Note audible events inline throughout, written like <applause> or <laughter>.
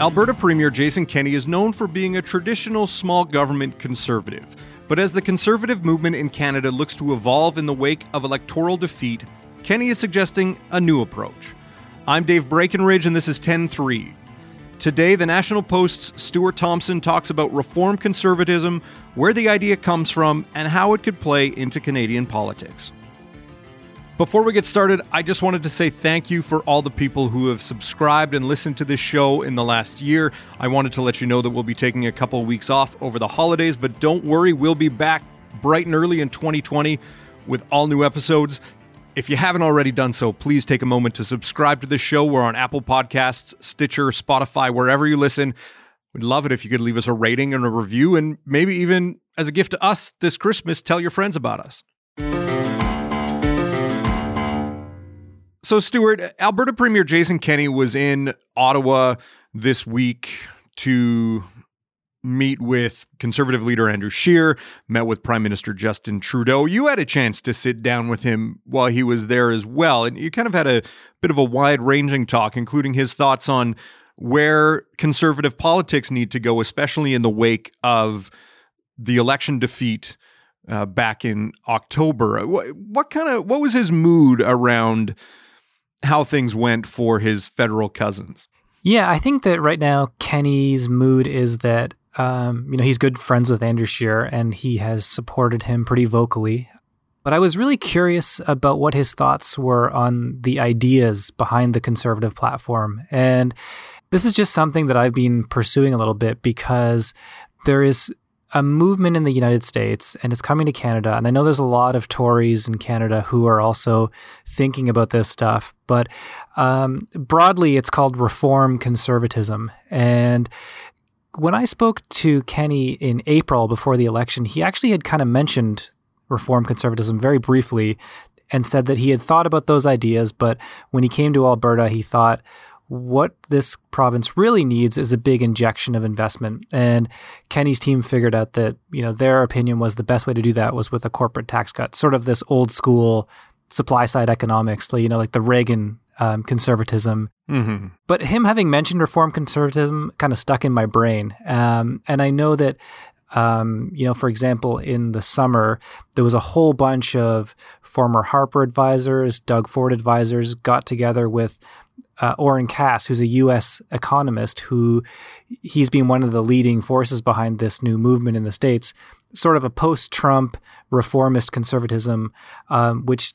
Alberta Premier Jason Kenney is known for being a traditional small government conservative. But as the conservative movement in Canada looks to evolve in the wake of electoral defeat, Kenney is suggesting a new approach. I'm Dave Breckenridge, and this is 10 3. Today, the National Post's Stuart Thompson talks about reform conservatism, where the idea comes from, and how it could play into Canadian politics. Before we get started, I just wanted to say thank you for all the people who have subscribed and listened to this show in the last year. I wanted to let you know that we'll be taking a couple of weeks off over the holidays, but don't worry, we'll be back bright and early in 2020 with all new episodes. If you haven't already done so, please take a moment to subscribe to the show. We're on Apple Podcasts, Stitcher, Spotify, wherever you listen. We'd love it if you could leave us a rating and a review, and maybe even as a gift to us this Christmas, tell your friends about us. So, Stuart, Alberta Premier Jason Kenney was in Ottawa this week to meet with conservative leader Andrew Scheer, met with Prime Minister Justin Trudeau. You had a chance to sit down with him while he was there as well. And you kind of had a bit of a wide ranging talk, including his thoughts on where conservative politics need to go, especially in the wake of the election defeat uh, back in October. What, what kind of what was his mood around how things went for his federal cousins. Yeah, I think that right now Kenney's mood is that um, you know he's good friends with Andrew Scheer and he has supported him pretty vocally. But I was really curious about what his thoughts were on the ideas behind the conservative platform. And this is just something that I've been pursuing a little bit because there is a movement in the United States and it's coming to Canada. And I know there's a lot of Tories in Canada who are also thinking about this stuff, but um, broadly, it's called reform conservatism. And when I spoke to Kenney in April before the election, he actually had kind of mentioned reform conservatism very briefly and said that he had thought about those ideas, but when he came to Alberta, he thought, what this province really needs is a big injection of investment. And Kenney's team figured out that, you know, their opinion was the best way to do that was with a corporate tax cut, sort of this old school supply side economics, you know, like the Reagan um, conservatism. Mm-hmm. But him having mentioned reform conservatism kind of stuck in my brain. Um, and I know that um, you know, for example, in the summer, there was a whole bunch of former Harper advisors, Doug Ford advisors got together with uh, Oren Cass, who's a U.S. economist, who he's been one of the leading forces behind this new movement in the states, sort of a post-Trump reformist conservatism, um, which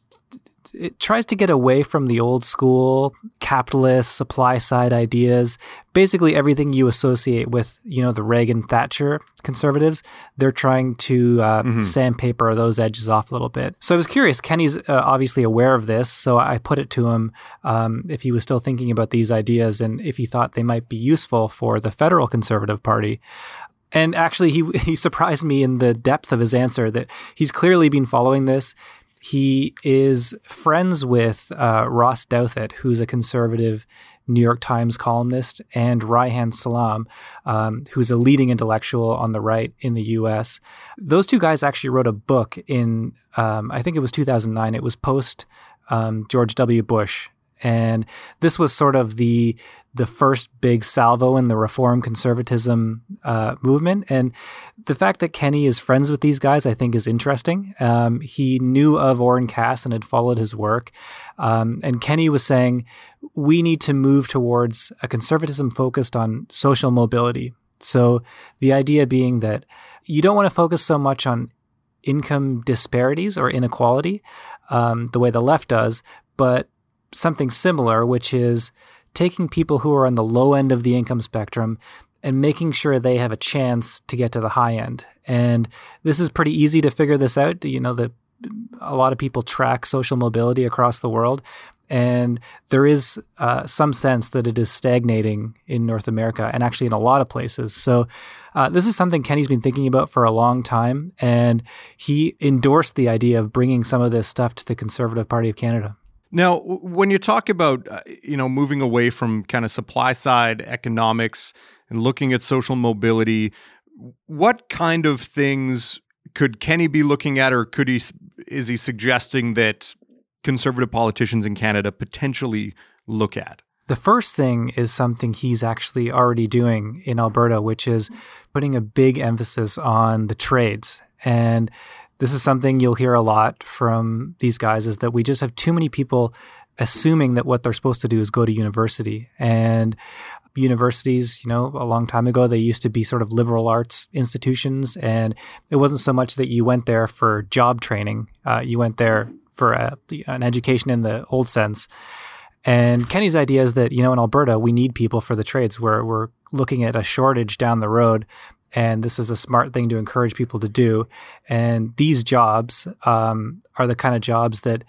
it tries to get away from the old school capitalist supply side ideas. Basically, everything you associate with, you know, the Reagan Thatcher conservatives, they're trying to uh, mm-hmm. sandpaper those edges off a little bit. So I was curious. Kenney's uh, obviously aware of this, so I put it to him um, if he was still thinking about these ideas and if he thought they might be useful for the federal Conservative Party. And actually, he <laughs> he surprised me in the depth of his answer that he's clearly been following this. He is friends with uh, Ross Douthat, who's a conservative New York Times columnist, and Reihan Salam, um, who's a leading intellectual on the right in the U.S. Those two guys actually wrote a book in, um, I think it was 2009. It was post um, George W. Bush, and this was sort of the the first big salvo in the reform conservatism uh, movement. And the fact that Kenney is friends with these guys, I think, is interesting. Um, he knew of Oren Cass and had followed his work. Um, and Kenney was saying, we need to move towards a conservatism focused on social mobility. So the idea being that you don't want to focus so much on income disparities or inequality um, the way the left does, but something similar, which is taking people who are on the low end of the income spectrum and making sure they have a chance to get to the high end. And this is pretty easy to figure this out. You know, that a lot of people track social mobility across the world. And there is uh, some sense that it is stagnating in North America and actually in a lot of places. So, uh, this is something Kenney's been thinking about for a long time. And he endorsed the idea of bringing some of this stuff to the Conservative Party of Canada. Now, when you talk about uh, you know moving away from kind of supply side economics and looking at social mobility, what kind of things could Kenney be looking at, or could he is he suggesting that conservative politicians in Canada potentially look at? The first thing is something he's actually already doing in Alberta, which is putting a big emphasis on the trades. And this is something you'll hear a lot from these guys is that we just have too many people assuming that what they're supposed to do is go to university. And universities, you know, a long time ago, they used to be sort of liberal arts institutions. And it wasn't so much that you went there for job training, uh, you went there for a, an education in the old sense. And Kenney's idea is that, you know, in Alberta, we need people for the trades where we're looking at a shortage down the road. And this is a smart thing to encourage people to do. And these jobs um, are the kind of jobs that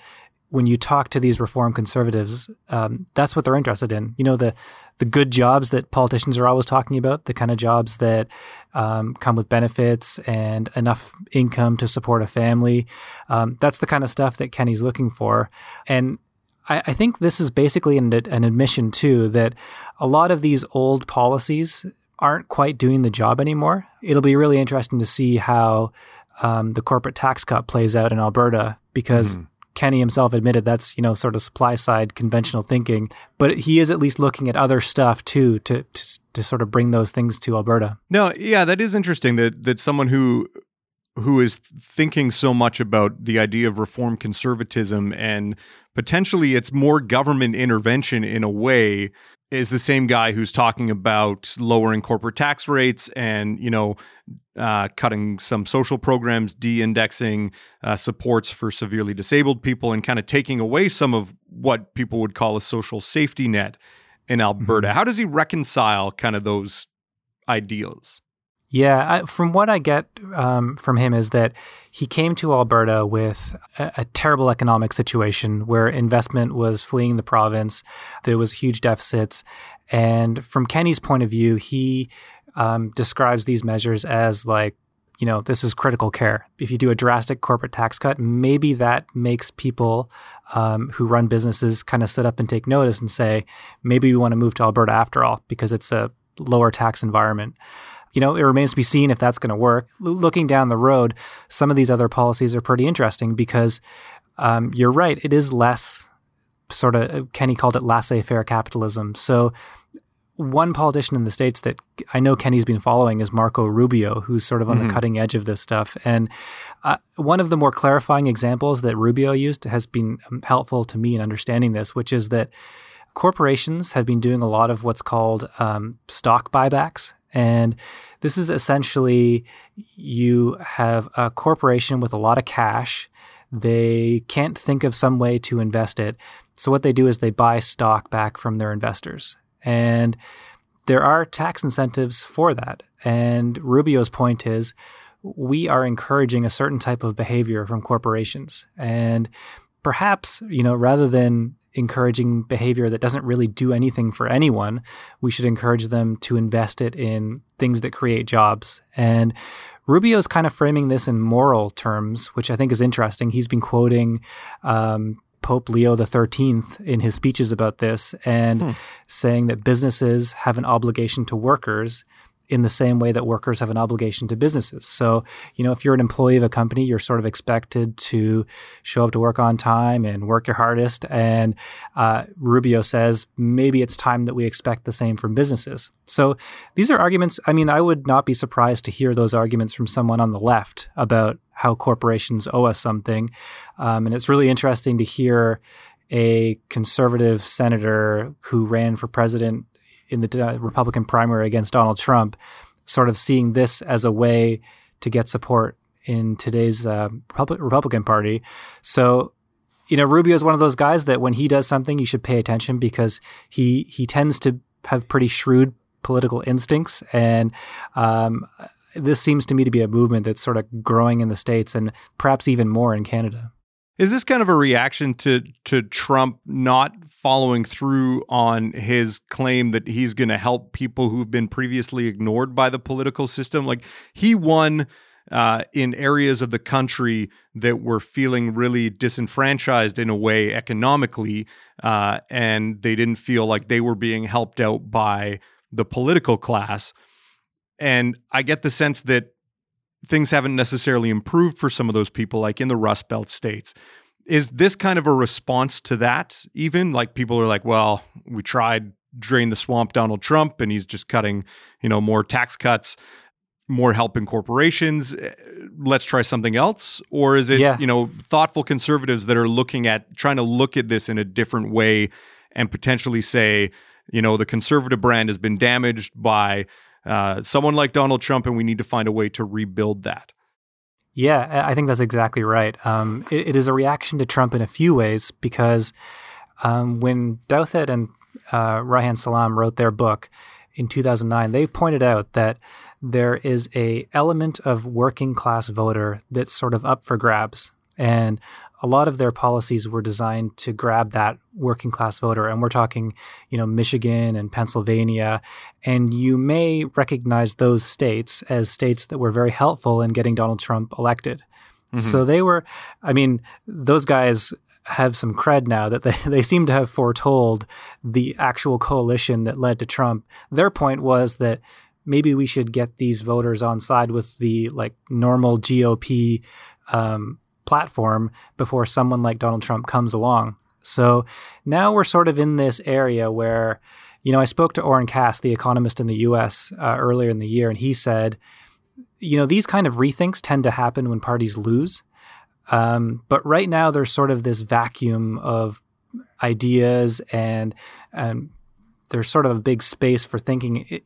when you talk to these reform conservatives, um, that's what they're interested in. You know, the the good jobs that politicians are always talking about, the kind of jobs that um, come with benefits and enough income to support a family. Um, that's the kind of stuff that Kenney's looking for. And I, think this is basically an, an admission, too, that a lot of these old policies aren't quite doing the job anymore. It'll be really interesting to see how um, the corporate tax cut plays out in Alberta because. Mm Kenney himself admitted that's you know sort of supply side conventional thinking, but he is at least looking at other stuff too to to, to sort of bring those things to Alberta. No, yeah, that is interesting that that someone who who is thinking so much about the idea of reform conservatism and potentially it's more government intervention in a way is the same guy who's talking about lowering corporate tax rates and you know uh, cutting some social programs, de-indexing uh, supports for severely disabled people, and kind of taking away some of what people would call a social safety net in Alberta. Mm-hmm. How does he reconcile kind of those ideals? Yeah, I, from what I get um, from him is that he came to Alberta with a, a, terrible economic situation where investment was fleeing the province. There was huge deficits, and from Kenney's point of view, he um, describes these measures as like, you know, this is critical care. If you do a drastic corporate tax cut, maybe that makes people um, who run businesses kind of sit up and take notice and say, maybe we want to move to Alberta after all because it's a lower tax environment you know, it remains to be seen if that's going to work. L- looking down the road, some of these other policies are pretty interesting because um, you're right, it is less sort of, Kenney called it laissez faire capitalism. So, one politician in the States that I know Kenney's been following is Marco Rubio, who's sort of on mm-hmm. the cutting edge of this stuff. And uh, one of the more clarifying examples that Rubio used has been um, helpful to me in understanding this, which is that corporations have been doing a lot of what's called um, stock buybacks. And this is essentially you have a corporation with a lot of cash. They can't think of some way to invest it. So, what they do is they buy stock back from their investors. And there are tax incentives for that. And Rubio's point is we are encouraging a certain type of behavior from corporations. And perhaps, you know, rather than encouraging behavior that doesn't really do anything for anyone, we should encourage them to invest it in things that create jobs. And Rubio's kind of framing this in moral terms, which I think is interesting. He's been quoting um, Pope Leo XIII in his speeches about this and hmm. saying that businesses have an obligation to workers in the same way that workers have an obligation to businesses. So, you know, if you're an employee of a company, you're sort of expected to show up to work on time and work your hardest. And uh, Rubio says maybe it's time that we expect the same from businesses. So these are arguments. I mean, I would not be surprised to hear those arguments from someone on the left about how corporations owe us something. Um, and it's really interesting to hear a conservative senator who ran for president in the uh, Republican primary against Donald Trump, sort of seeing this as a way to get support in today's uh, Republican Party. So, you know, Rubio is one of those guys that when he does something, you should pay attention because he he tends to have pretty shrewd political instincts, and um, this seems to me to be a movement that's sort of growing in the states and perhaps even more in Canada. Is this kind of a reaction to to Trump not following through on his claim that he's going to help people who've been previously ignored by the political system? Like he won uh, in areas of the country that were feeling really disenfranchised in a way economically, uh, and they didn't feel like they were being helped out by the political class. And I get the sense that things haven't necessarily improved for some of those people, like in the Rust Belt states. Is this kind of a response to that? Even like people are like, well, we tried drain the swamp Donald Trump and he's just cutting, you know, more tax cuts, more help in corporations. Eh, let's try something else. Or is it, yeah. you know, thoughtful conservatives that are looking at trying to look at this in a different way and potentially say, you know, the conservative brand has been damaged by uh, someone like Donald Trump, and we need to find a way to rebuild that. Yeah, I think that's exactly right. Um, it, it is a reaction to Trump in a few ways because um, when Douthat and uh, Reihan Salam wrote their book in 2009, they pointed out that there is a element of working class voter that's sort of up for grabs, and a lot of their policies were designed to grab that working class voter. And we're talking, you know, Michigan and Pennsylvania. And you may recognize those states as states that were very helpful in getting Donald Trump elected. Mm-hmm. So they were, I mean, those guys have some cred now that they, <laughs> they seem to have foretold the actual coalition that led to Trump. Their point was that maybe we should get these voters on side with the like normal GOP um, platform before someone like Donald Trump comes along. So now we're sort of in this area where, you know, I spoke to Oren Cass, the economist in the US, uh, earlier in the year, and he said, you know, these kind of rethinks tend to happen when parties lose. Um, but right now, there's sort of this vacuum of ideas, and um, there's sort of a big space for thinking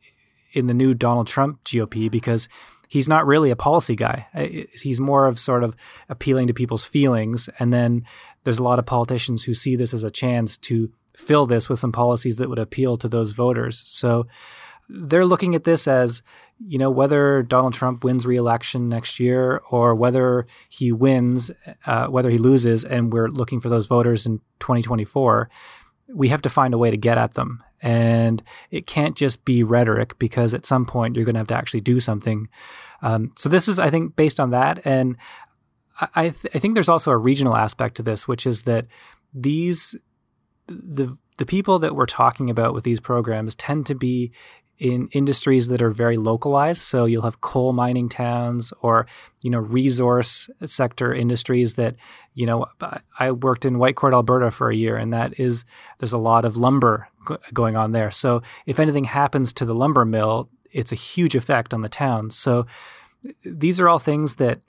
in the new Donald Trump GOP because he's not really a policy guy. He's more of sort of appealing to people's feelings. And then there's a lot of politicians who see this as a chance to fill this with some policies that would appeal to those voters. So they're looking at this as, you know, whether Donald Trump wins reelection next year or whether he wins, uh, whether he loses, and we're looking for those voters in 2024, we have to find a way to get at them. And it can't just be rhetoric because at some point you're going to have to actually do something. Um, so this is, I think, based on that. And I, th- I think there's also a regional aspect to this, which is that these the the people that we're talking about with these programs tend to be in industries that are very localized. So you'll have coal mining towns or, you know, resource sector industries that, you know, I worked in Whitecourt, Alberta for a year, and that is, there's a lot of lumber going on there. So if anything happens to the lumber mill, it's a huge effect on the town. So these are all things that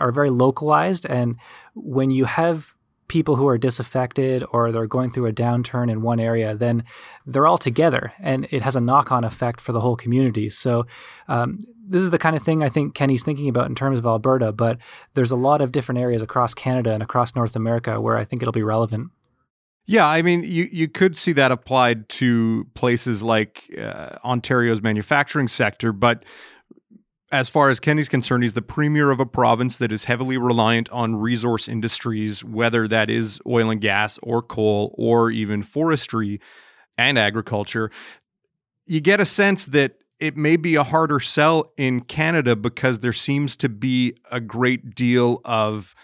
are very localized. And when you have people who are disaffected or they're going through a downturn in one area, then they're all together and it has a knock on effect for the whole community. So, um, this is the kind of thing I think Kenney's thinking about in terms of Alberta, but there's a lot of different areas across Canada and across North America where I think it'll be relevant. Yeah, I mean, you, you could see that applied to places like uh, Ontario's manufacturing sector, but as far as Kenney's concerned, he's the premier of a province that is heavily reliant on resource industries, whether that is oil and gas or coal or even forestry and agriculture. You get a sense that it may be a harder sell in Canada because there seems to be a great deal of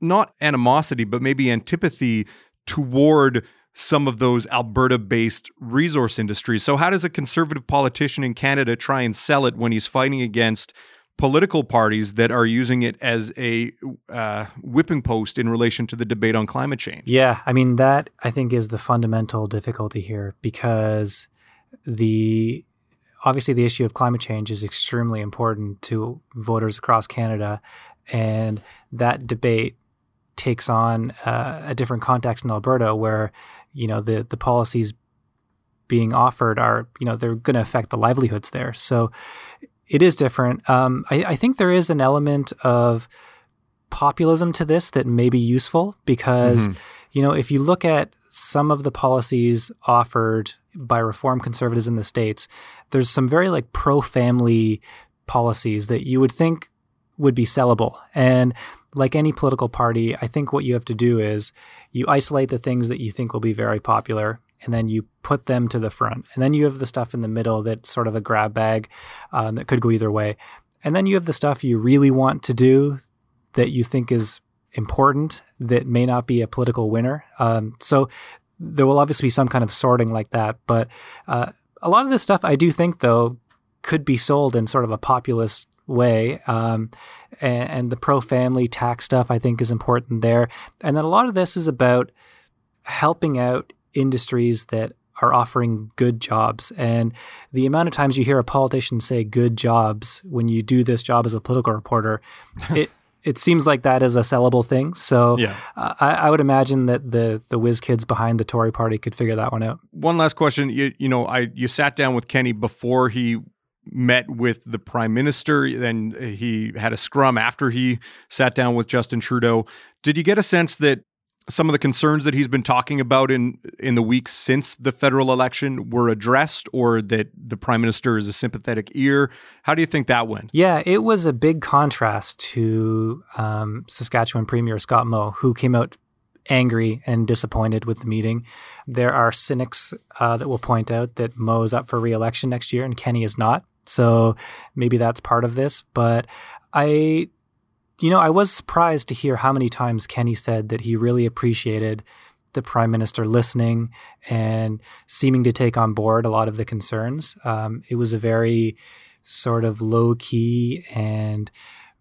not animosity, but maybe antipathy toward some of those Alberta based resource industries. So, how does a conservative politician in Canada try and sell it when he's fighting against political parties that are using it as a uh, whipping post in relation to the debate on climate change? Yeah, I mean, that I think is the fundamental difficulty here because the obviously the issue of climate change is extremely important to voters across Canada. And that debate takes on uh, a different context in Alberta where you know the the policies being offered are you know they're going to affect the livelihoods there. So it is different. Um, I, I, think there is an element of populism to this that may be useful because mm-hmm. you know if you look at some of the policies offered by reform conservatives in the states, there's some very like pro family policies that you would think would be sellable and like any political party, I think what you have to do is you isolate the things that you think will be very popular and then you put them to the front. And then you have the stuff in the middle that's sort of a grab bag um, that could go either way. And then you have the stuff you really want to do that you think is important that may not be a political winner. Um, so there will obviously be some kind of sorting like that. But uh, a lot of this stuff I do think, though, could be sold in sort of a populist way. Um, and, and the pro family tax stuff, I think, is important there. And then a lot of this is about helping out industries that are offering good jobs. And the amount of times you hear a politician say good jobs when you do this job as a political reporter, <laughs> it it seems like that is a sellable thing. So yeah. uh, I, I, would imagine that the the whiz kids behind the Tory party could figure that one out. One last question. You, you know, I you sat down with Kenney before he met with the prime minister. Then he had a scrum after he sat down with Justin Trudeau. Did you get a sense that some of the concerns that he's been talking about in in the weeks since the federal election were addressed or that the prime minister is a sympathetic ear how do you think that went yeah it was a big contrast to um, saskatchewan premier scott moe who came out angry and disappointed with the meeting there are cynics uh, that will point out that moe is up for re-election next year and kenney is not so maybe that's part of this but i you know, I was surprised to hear how many times Kenney said that he really appreciated the prime minister listening and seeming to take on board a lot of the concerns. Um, it was a very sort of low key and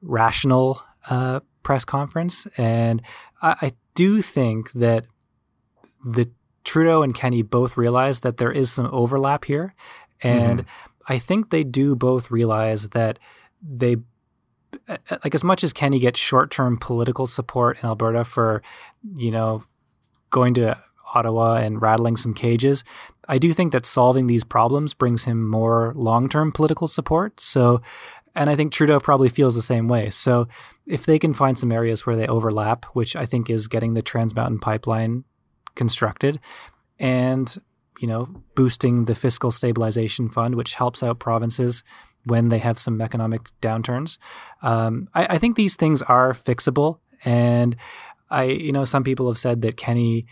rational uh, press conference. And I, I, do think that the Trudeau and Kenney both realize that there is some overlap here. And mm-hmm. I think they do both realize that they like as much as Kenney gets short term political support in Alberta for, you know, going to Ottawa and rattling some cages, I do think that solving these problems brings him more long term political support. So, and I think Trudeau probably feels the same way. So, if they can find some areas where they overlap, which I think is getting the Trans Mountain pipeline constructed and, you know, boosting the fiscal stabilization fund, which helps out provinces when they have some economic downturns. Um, I, I, think these things are fixable, and I, you know, some people have said that Kenney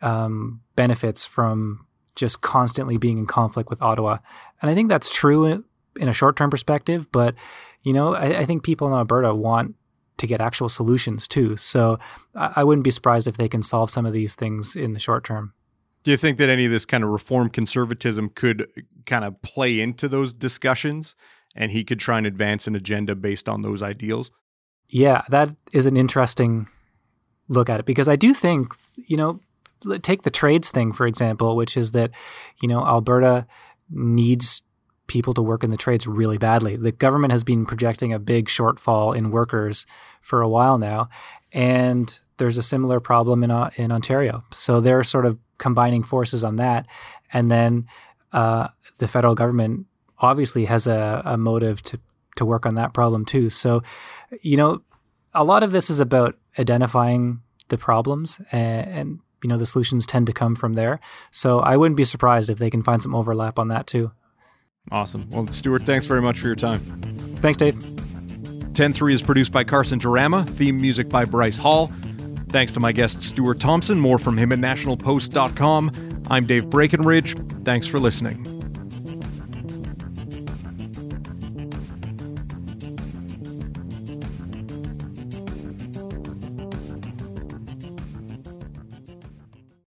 um, benefits from just constantly being in conflict with Ottawa, and I think that's true in a short-term perspective. But you know, I, I think people in Alberta want to get actual solutions too. So I, I wouldn't be surprised if they can solve some of these things in the short term. Do you think that any of this kind of reform conservatism could kind of play into those discussions and he could try and advance an agenda based on those ideals? Yeah, that is an interesting look at it because I do think, you know, take the trades thing, for example, which is that, you know, Alberta needs people to work in the trades really badly. The government has been projecting a big shortfall in workers for a while now, and there's a similar problem in uh, in Ontario. So they're sort of combining forces on that, and then uh, the federal government obviously has a, a motive to to work on that problem too. So, you know, a lot of this is about identifying the problems and, and, you know the solutions tend to come from there. So I wouldn't be surprised if they can find some overlap on that too. Awesome. Well, Stuart, thanks very much for your time. Thanks, Dave. 10-3 is produced by Carson Jarama, theme music by Bryce Hall. Thanks to my guest, Stuart Thompson. More from him at nationalpost.com. I'm Dave Breckenridge. Thanks for listening.